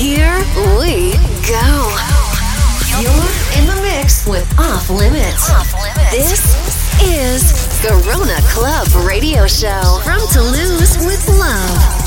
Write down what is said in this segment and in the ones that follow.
Here we go. You're in the mix with Off Limits. Off Limits. This is Garona Club Radio Show from Toulouse with Love.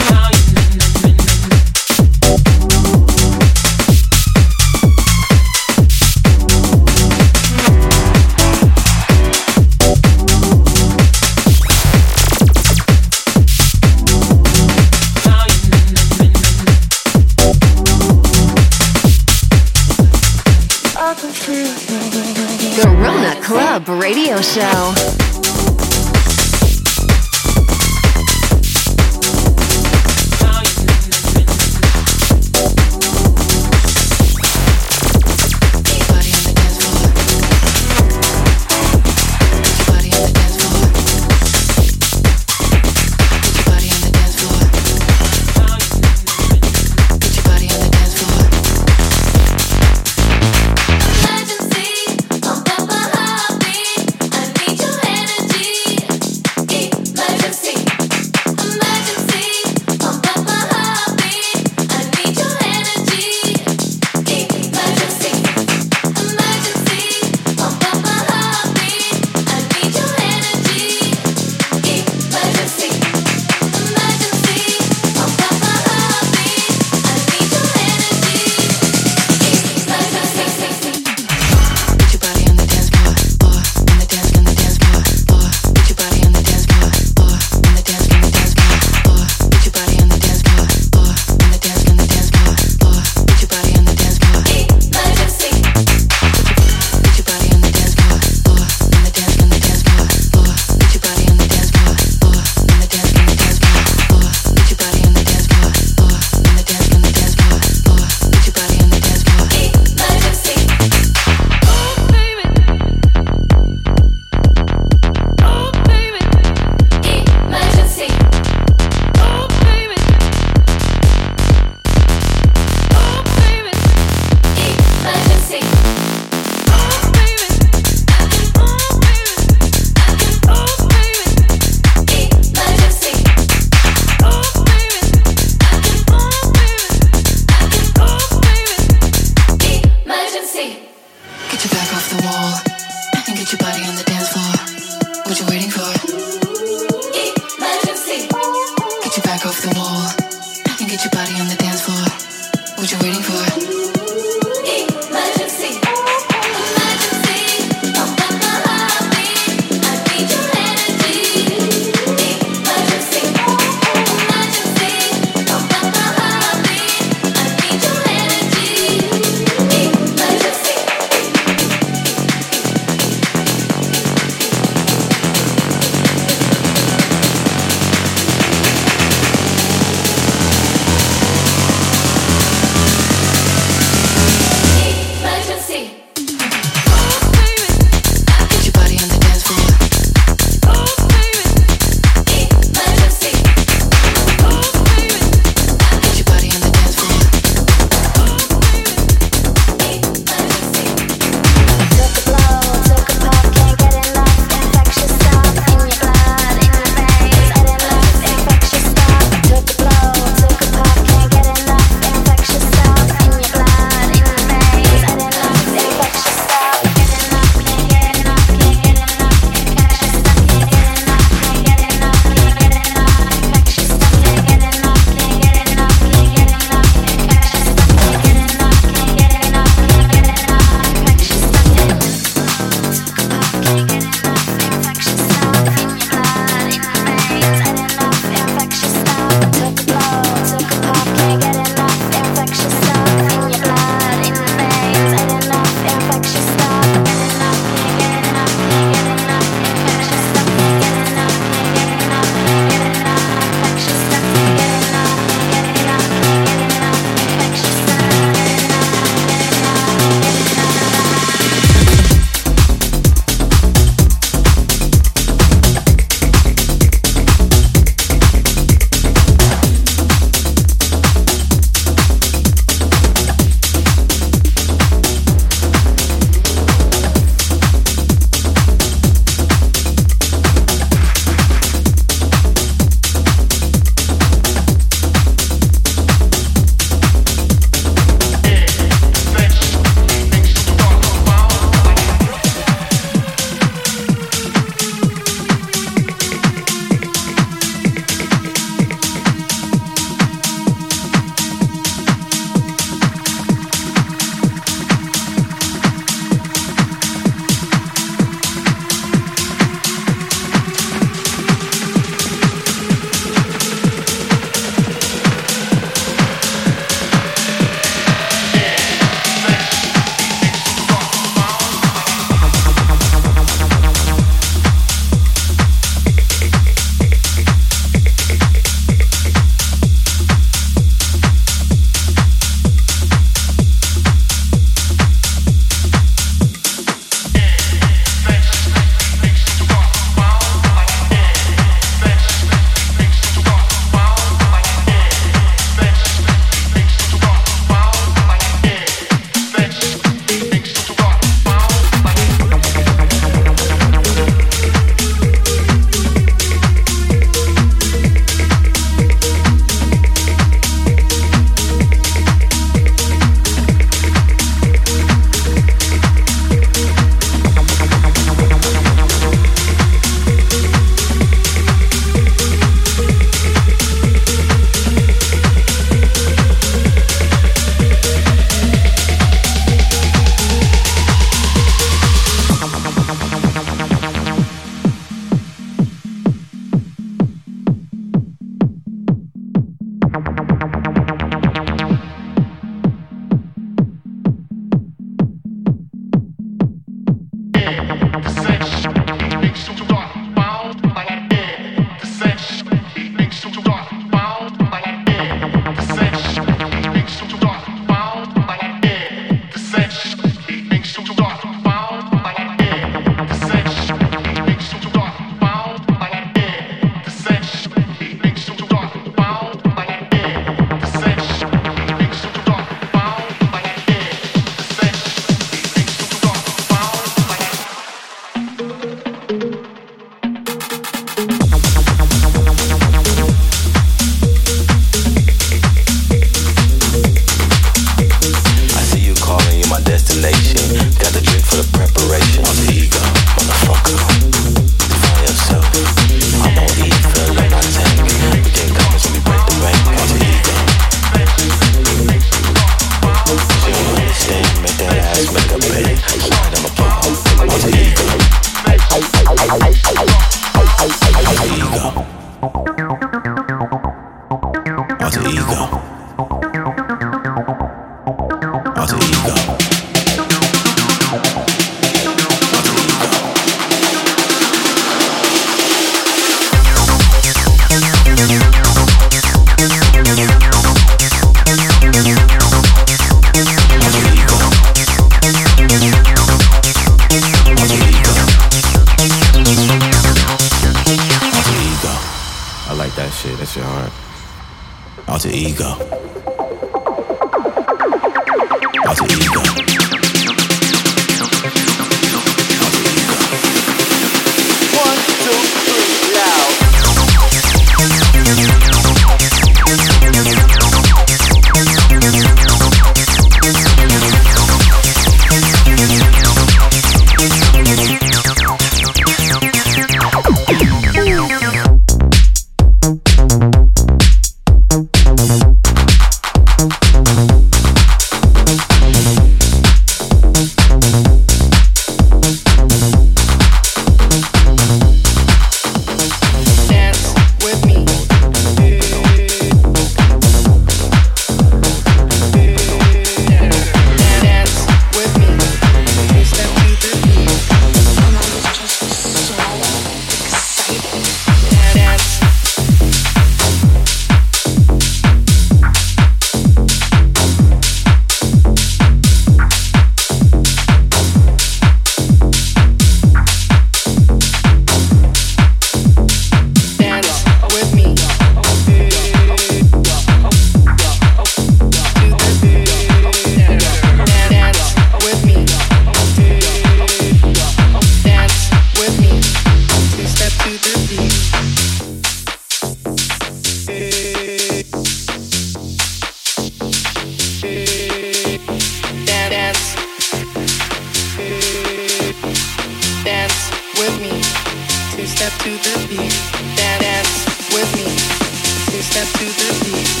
step to the beat.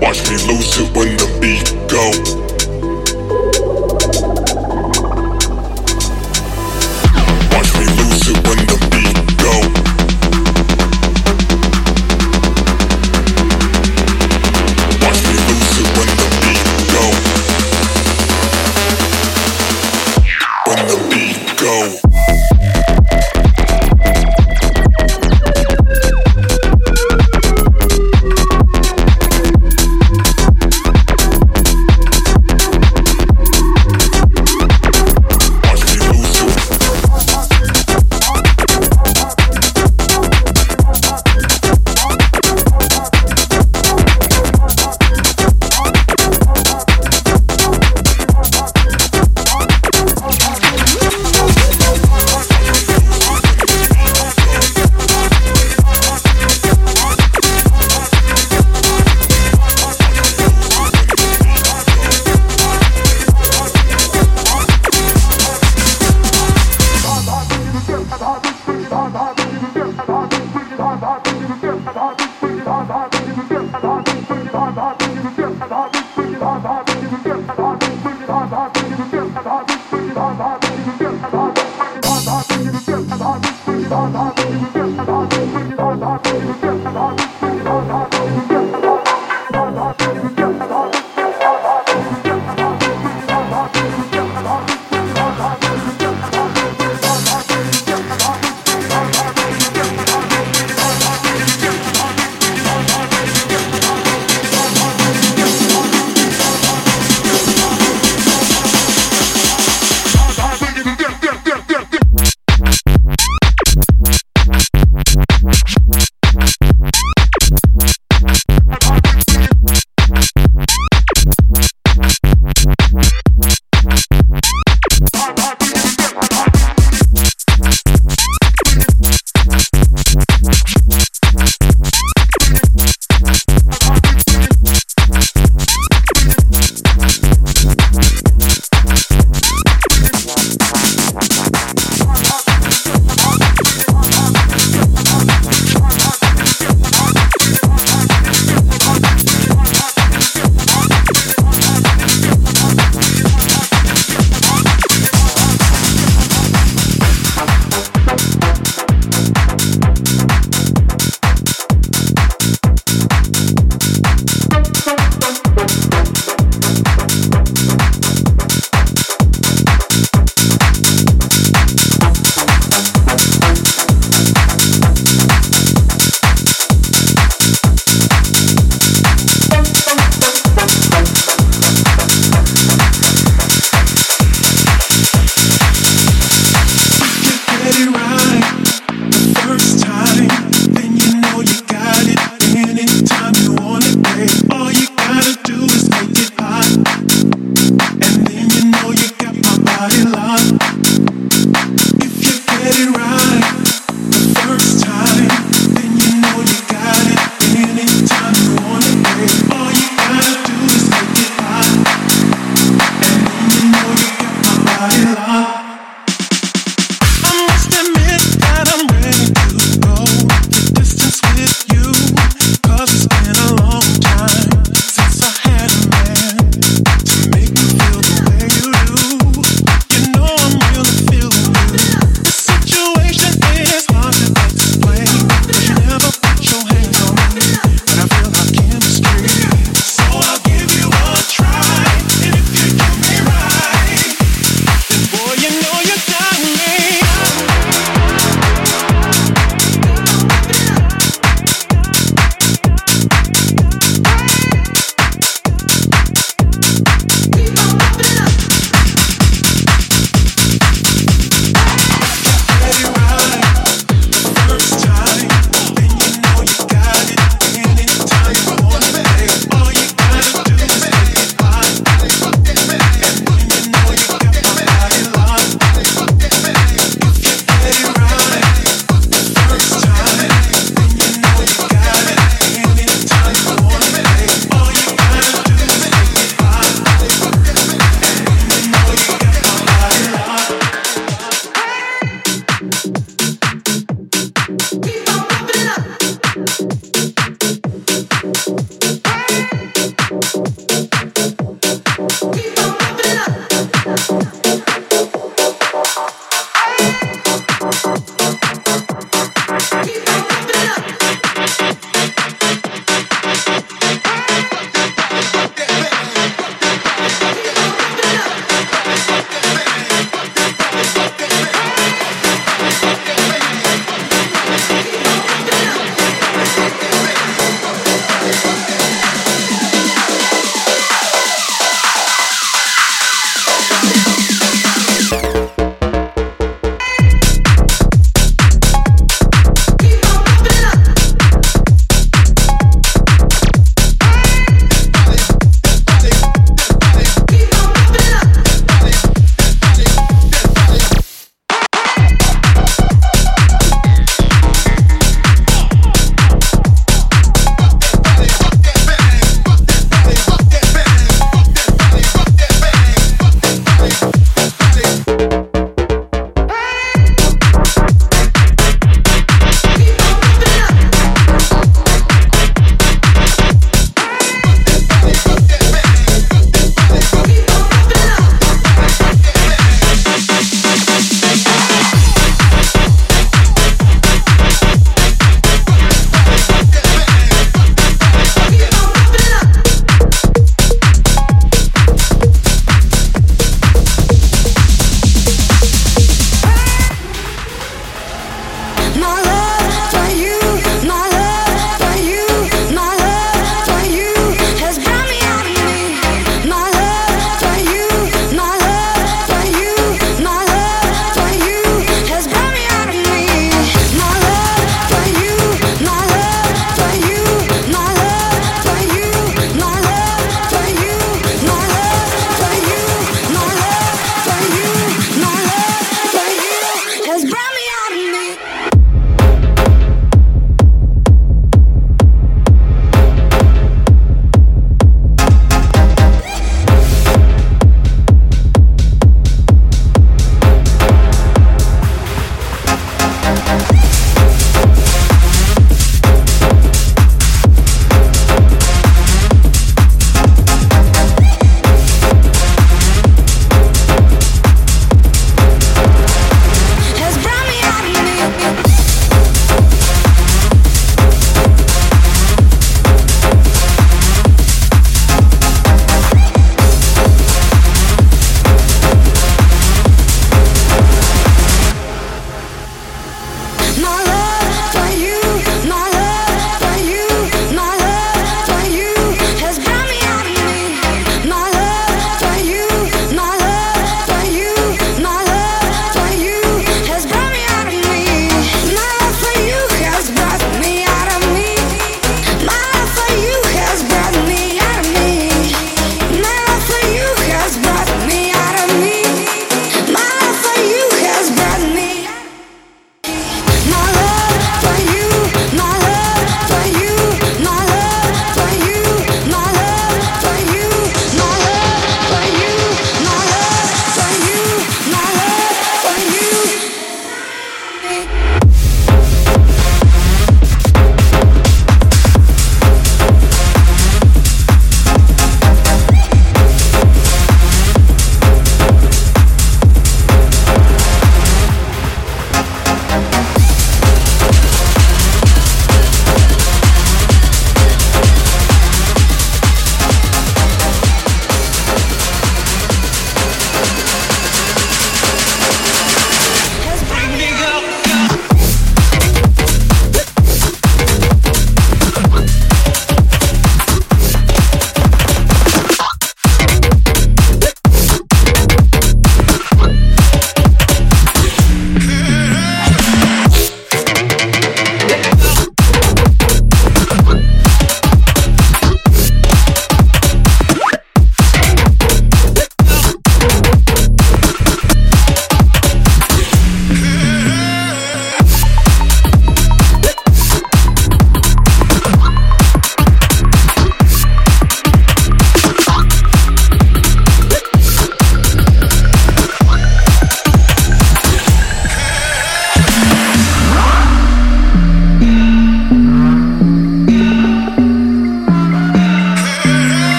Watch me lose it when the beat go.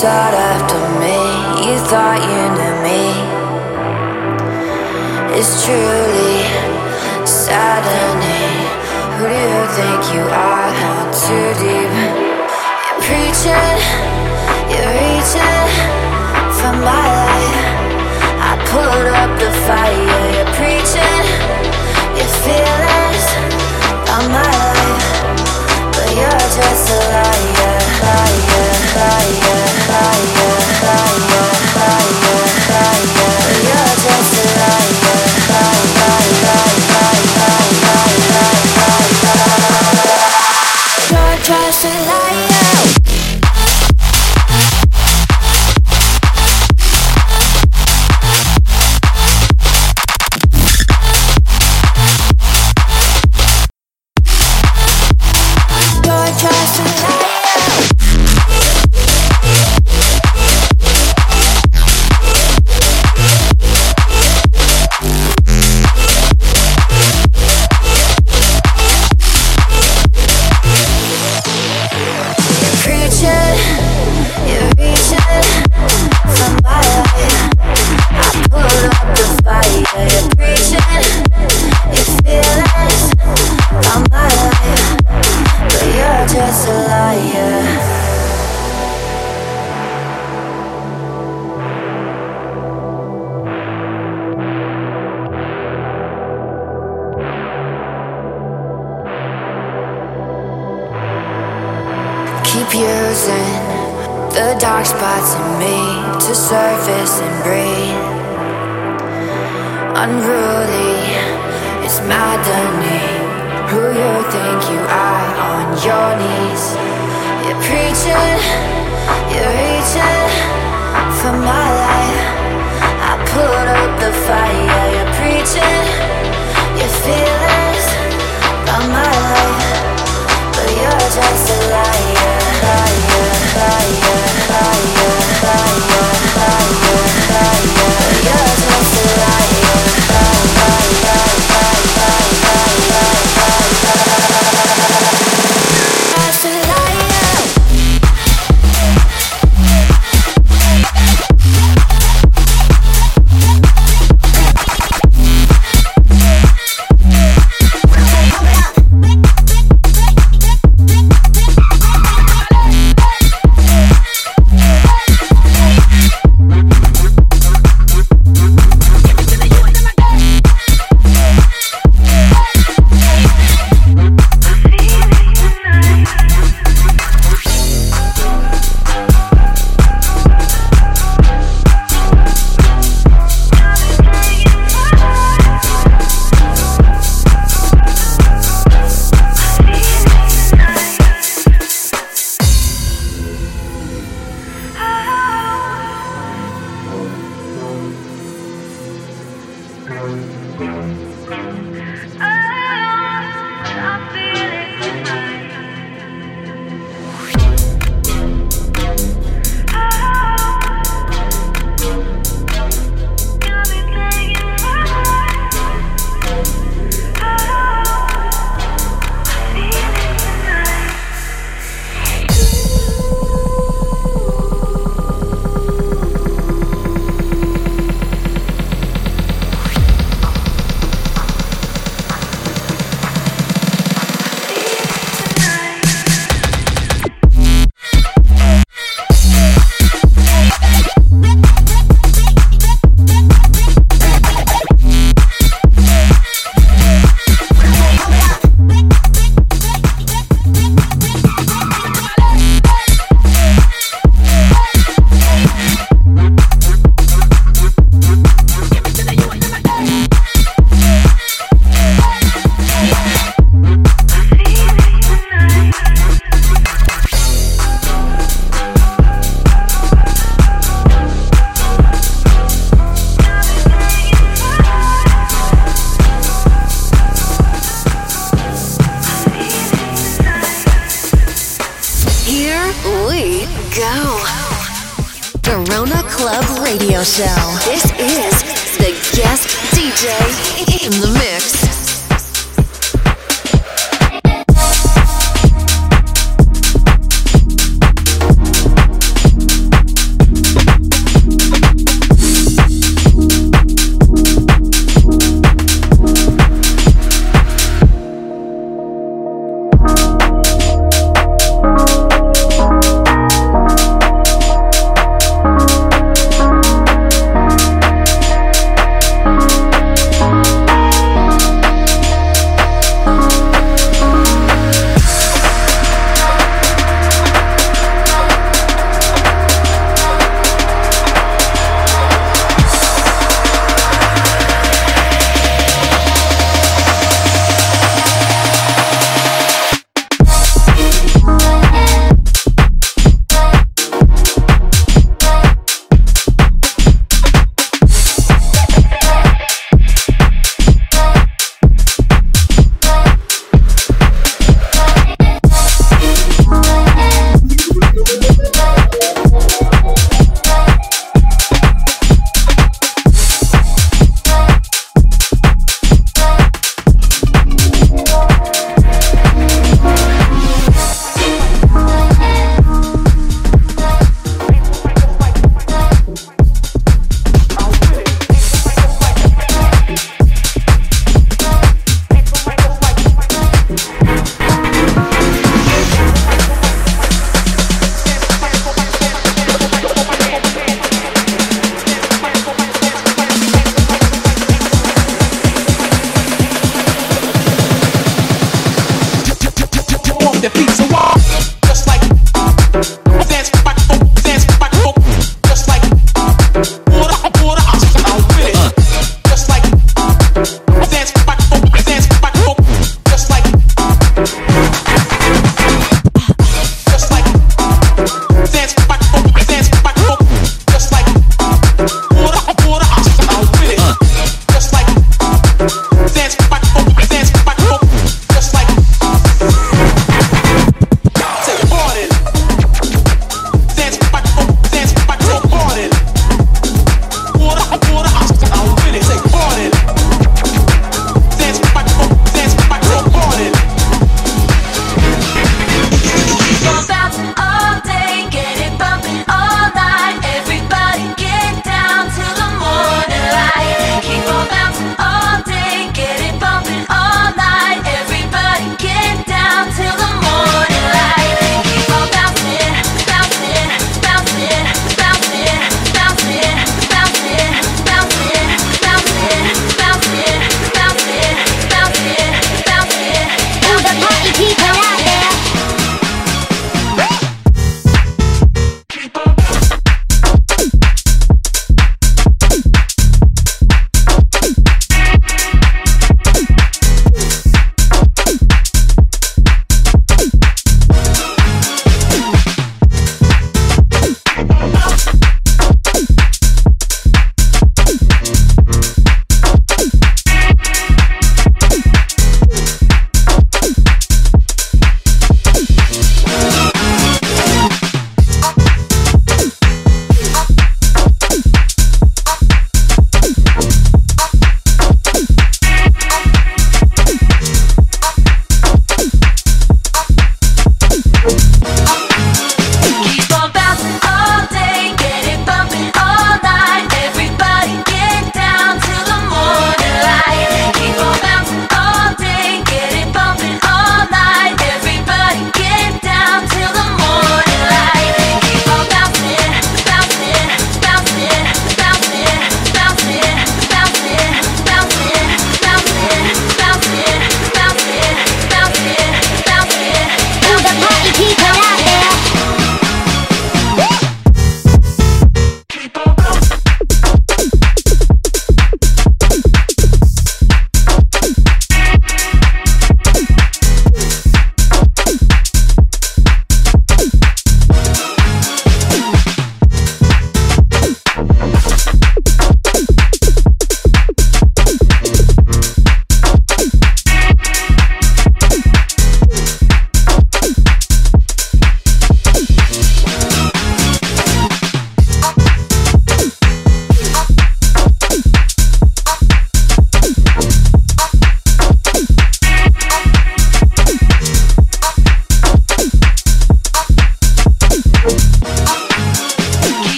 sought after me. You thought you knew me. It's truly saddening. Who do you think you are? Not too deep. You're preaching.